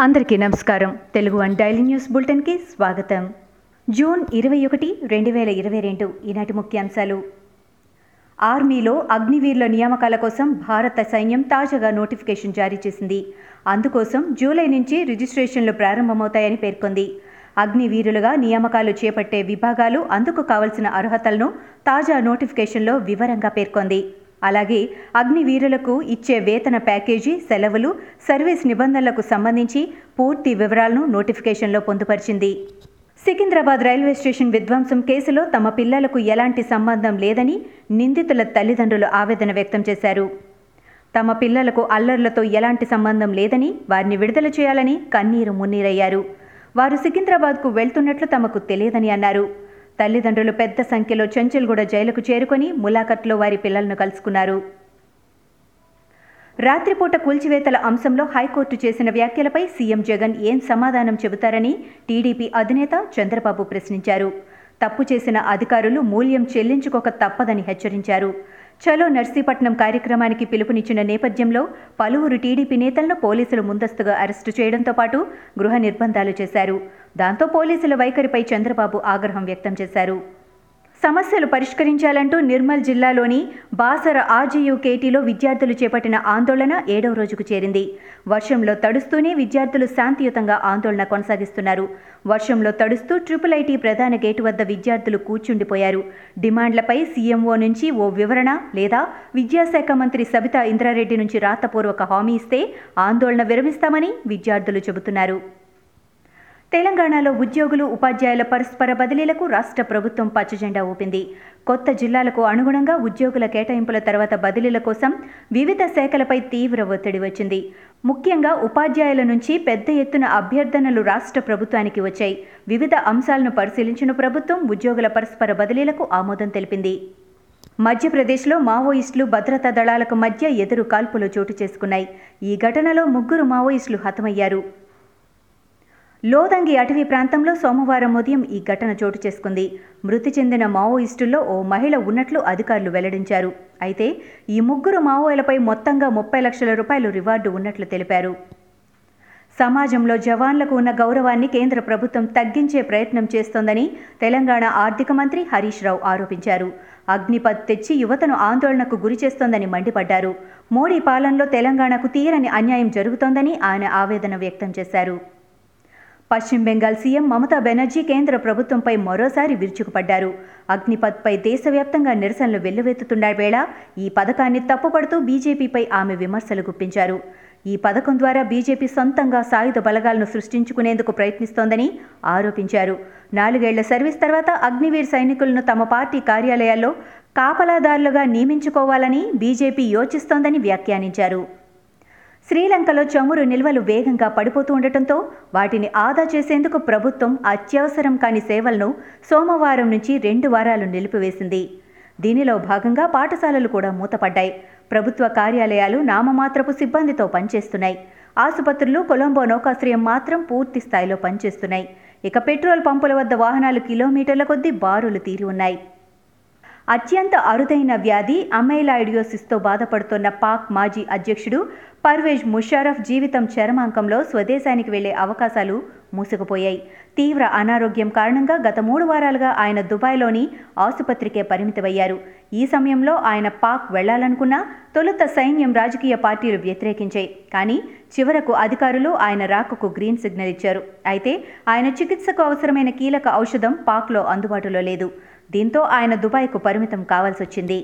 అందరికీ నమస్కారం. Telugu one daily news బులెటిన్కి స్వాగతం. జూన్ ఇరవై ఒకటి రెండు వేల ఇరవై రెండు ఈనాటి ముఖ్యాంశాలు. ఆర్మీలో అగ్నివీరుల నియామకాల కోసం భారత సైన్యం తాజాగా నోటిఫికేషన్ జారీ చేసింది. అందుకోసం జూలై నుంచి రిజిస్ట్రేషన్లు ప్రారంభమవుతాయని పేర్కొంది. అగ్నివీరులుగా నియామకాలు చేపట్టే విభాగాలు అందుకు కావలసిన అర్హతలను తాజా నోటిఫికేషన్లో వివరంగా పేర్కొంది. అలాగే అగ్నివీరులకు ఇచ్చే వేతన ప్యాకేజీ సెలవులు సర్వీస్ నిబంధనలకు సంబంధించి పూర్తి వివరాలను నోటిఫికేషన్లో పొందుపరిచింది. సికింద్రాబాద్ రైల్వే స్టేషన్ విధ్వంసం కేసులో తమ పిల్లలకు ఎలాంటి సంబంధం లేదని నిందితుల తల్లిదండ్రులు ఆవేదన వ్యక్తం చేశారు. తమ పిల్లలకు అల్లర్లతో ఎలాంటి సంబంధం లేదని వారిని విడుదల చేయాలని కన్నీరు మున్నీరయ్యారు. వారు సికింద్రాబాద్కు వెళ్తున్నట్లు తమకు తెలియదని అన్నారు. తల్లిదండ్రులు పెద్ద సంఖ్యలో చంచల్గూడ జైలుకు చేరుకొని ములాఖత్లో వారి పిల్లలను కలుసుకున్నారు. రాత్రిపూట కూల్చివేతల అంశంలో హైకోర్టు చేసిన వ్యాఖ్యలపై సీఎం జగన్ ఏం సమాధానం చెబుతారని టీడీపీ అధినేత చంద్రబాబు ప్రశ్నించారు. తప్పు చేసిన అధికారులు మూల్యం చెల్లించుకోక తప్పదని హెచ్చరించారు. చలో నర్సీపట్నం కార్యక్రమానికి పిలుపునిచ్చిన నేపథ్యంలో పలువురు టీడీపీ నేతలను పోలీసులు ముందస్తుగా అరెస్టు చేయడంతో పాటు గృహ నిర్బంధాలు చేశారు. దాంతో పోలీసుల వైఖరిపై చంద్రబాబు ఆగ్రహం వ్యక్తం చేశారు. సమస్యలు పరిష్కరించాలంటూ నిర్మల్ జిల్లాలోని బాసర ఆర్జీయూకేటీలో విద్యార్థులు చేపట్టిన ఆందోళన ఏడవ రోజుకు చేరింది. వర్షంలో తడుస్తూనే విద్యార్థులు శాంతియుతంగా ఆందోళన కొనసాగిస్తున్నారు. వర్షంలో తడుస్తూ ట్రిపుల్ ఐటీ ప్రధాన గేటు వద్ద విద్యార్థులు కూర్చుండిపోయారు. డిమాండ్లపై సీఎంఓ నుంచి ఓ వివరణ లేదా విద్యాశాఖ మంత్రి సబితా ఇంద్రారెడ్డి నుంచి రాతపూర్వక హామీ ఇస్తే ఆందోళన విరమిస్తామని విద్యార్థులు చెబుతున్నారు. తెలంగాణలో ఉద్యోగులు ఉపాధ్యాయుల పరస్పర బదిలీలకు రాష్ట్ర ప్రభుత్వం పచ్చజెండా ఊపింది. కొత్త జిల్లాలకు అనుగుణంగా ఉద్యోగుల కేటాయింపుల తర్వాత బదిలీల కోసం వివిధ శాఖలపై తీవ్ర ఒత్తిడి వచ్చింది. ముఖ్యంగా ఉపాధ్యాయుల నుంచి పెద్ద ఎత్తున అభ్యర్థనలు రాష్ట్ర ప్రభుత్వానికి వచ్చాయి. వివిధ అంశాలను పరిశీలించిన ప్రభుత్వం ఉద్యోగుల పరస్పర బదిలీలకు ఆమోదం తెలిపింది. మధ్యప్రదేశ్లో మావోయిస్టులు భద్రతా దళాలకు మధ్య ఎదురు కాల్పులు చోటు చేసుకున్నాయి. ఈ ఘటనలో ముగ్గురు మావోయిస్టులు హతమయ్యారు. లోదంగి అటవీ ప్రాంతంలో సోమవారం ఉదయం ఈ ఘటన చోటు చేసుకుంది. మృతి చెందిన మావోయిస్టుల్లో ఓ మహిళ ఉన్నట్లు అధికారులు వెల్లడించారు. అయితే ఈ ముగ్గురు మావోయిలపై మొత్తంగా ముప్పై లక్షల రూపాయలు రివార్డు ఉన్నట్లు తెలిపారు. సమాజంలో జవాన్లకు ఉన్న గౌరవాన్ని కేంద్ర ప్రభుత్వం తగ్గించే ప్రయత్నం చేస్తోందని తెలంగాణ ఆర్థిక మంత్రి హరీష్ రావు ఆరోపించారు. అగ్నిపత్ తెచ్చి యువతను ఆందోళనకు గురి చేస్తోందని మండిపడ్డారు. మోడీ పాలనలో తెలంగాణకు తీరని అన్యాయం జరుగుతోందని ఆయన ఆవేదన వ్యక్తం చేశారు. పశ్చిమ బెంగాల్ సీఎం మమతా బెనర్జీ కేంద్ర ప్రభుత్వంపై మరోసారి విరుచుకుపడ్డారు. అగ్నిపథ్పై దేశవ్యాప్తంగా నిరసనలు వెల్లువెత్తుతున్న వేళ ఈ పథకాన్ని తప్పుపడుతూ బీజేపీపై ఆమె విమర్శలు గుప్పించారు. ఈ పథకం ద్వారా బీజేపీ సొంతంగా సాయుధ బలగాలను సృష్టించుకునేందుకు ప్రయత్నిస్తోందని ఆరోపించారు. నాలుగేళ్ళ సర్వీస్ తర్వాత అగ్నివీర్ సైనికులను తమ పార్టీ కార్యాలయాల్లో కాపలాదారులుగా నియమించుకోవాలని బీజేపీ యోచిస్తోందని వ్యాఖ్యానించారు. శ్రీలంకలో చమురు నిల్వలు వేగంగా పడిపోతూ ఉండటంతో వాటిని ఆదా చేసేందుకు ప్రభుత్వం అత్యవసరం కాని సేవలను సోమవారం నుంచి రెండు వారాలు నిలిపివేసింది. దీనిలో భాగంగా పాఠశాలలు కూడా మూతపడ్డాయి. ప్రభుత్వ కార్యాలయాలు నామమాత్రపు సిబ్బందితో పనిచేస్తున్నాయి. ఆసుపత్రులు కొలంబో నౌకాశ్రయం మాత్రం పూర్తి స్థాయిలో పనిచేస్తున్నాయి. ఇక పెట్రోల్ పంపుల వద్ద వాహనాలు కిలోమీటర్ల కొద్దీ బారులు తీరి ఉన్నాయి. అత్యంత అరుదైన వ్యాధి అమైలాయిడియోసిస్తో బాధపడుతున్న పాక్ మాజీ అధ్యక్షుడు పర్వేజ్ ముషారఫ్ జీవితం చరమాంకంలో స్వదేశానికి వెళ్ళే అవకాశాలు మూసుకుపోయాయి. తీవ్ర అనారోగ్యం కారణంగా గత మూడు వారాలుగా ఆయన దుబాయ్లోని ఆసుపత్రికే పరిమితమయ్యారు. ఈ సమయంలో ఆయన పాక్ వెళ్ళాలనుకున్నా తొలుత సైన్యం రాజకీయ పార్టీలు వ్యతిరేకించాయి. కానీ చివరకు అధికారులు ఆయన రాకకు గ్రీన్ సిగ్నల్ ఇచ్చారు. అయితే ఆయన చికిత్సకు అవసరమైన కీలక ఔషధం పాక్లో అందుబాటులో లేదు. దీంతో ఆయన దుబాయ్కు పరిమితం కావాల్సొచ్చింది.